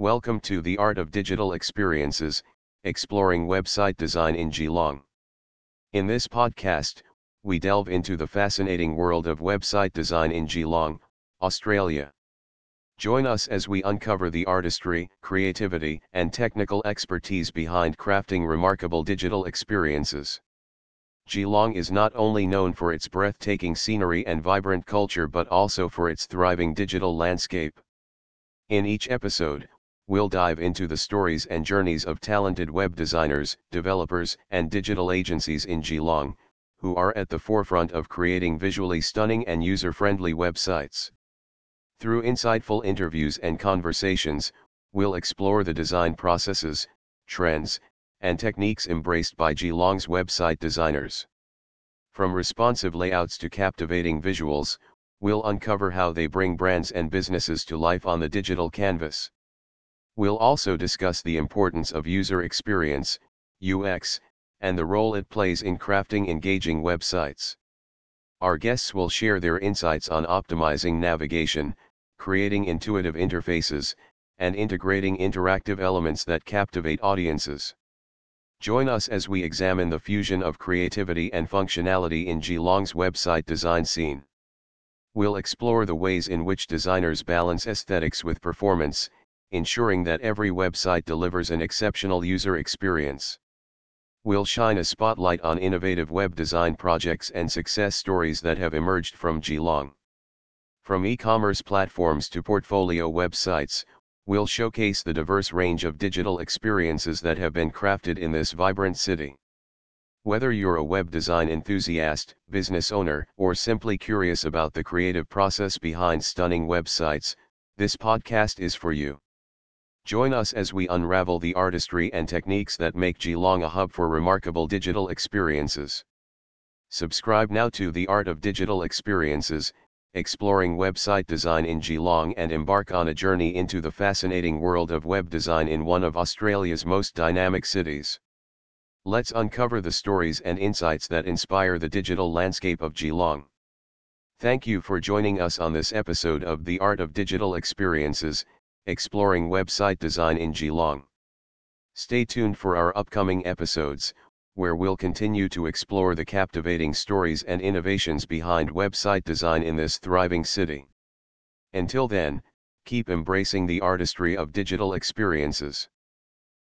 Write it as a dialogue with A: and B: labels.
A: Welcome to the Art of Digital Experiences, exploring website design in Geelong. In this podcast, we delve into the fascinating world of website design in Geelong, Australia. Join us as we uncover the artistry, creativity, and technical expertise behind crafting remarkable digital experiences. Geelong is not only known for its breathtaking scenery and vibrant culture but also for its thriving digital landscape. In each episode, we'll dive into the stories and journeys of talented web designers, developers, and digital agencies in Geelong, who are at the forefront of creating visually stunning and user-friendly websites. Through insightful interviews and conversations, we'll explore the design processes, trends, and techniques embraced by Geelong's website designers. From responsive layouts to captivating visuals, we'll uncover how they bring brands and businesses to life on the digital canvas. We'll also discuss the importance of user experience, UX, and the role it plays in crafting engaging websites. Our guests will share their insights on optimizing navigation, creating intuitive interfaces, and integrating interactive elements that captivate audiences. Join us as we examine the fusion of creativity and functionality in Geelong's website design scene. We'll explore the ways in which designers balance aesthetics with performance, ensuring that every website delivers an exceptional user experience. We'll shine a spotlight on innovative web design projects and success stories that have emerged from Geelong. From e-commerce platforms to portfolio websites, we'll showcase the diverse range of digital experiences that have been crafted in this vibrant city. Whether you're a web design enthusiast, business owner, or simply curious about the creative process behind stunning websites, this podcast is for you. Join us as we unravel the artistry and techniques that make Geelong a hub for remarkable digital experiences. Subscribe now to The Art of Digital Experiences, exploring website design in Geelong and embark on a journey into the fascinating world of web design in one of Australia's most dynamic cities. Let's uncover the stories and insights that inspire the digital landscape of Geelong. Thank you for joining us on this episode of The Art of Digital Experiences exploring website design in Geelong. Stay tuned for our upcoming episodes, where we'll continue to explore the captivating stories and innovations behind website design in this thriving city. Until then, keep embracing the artistry of digital experiences.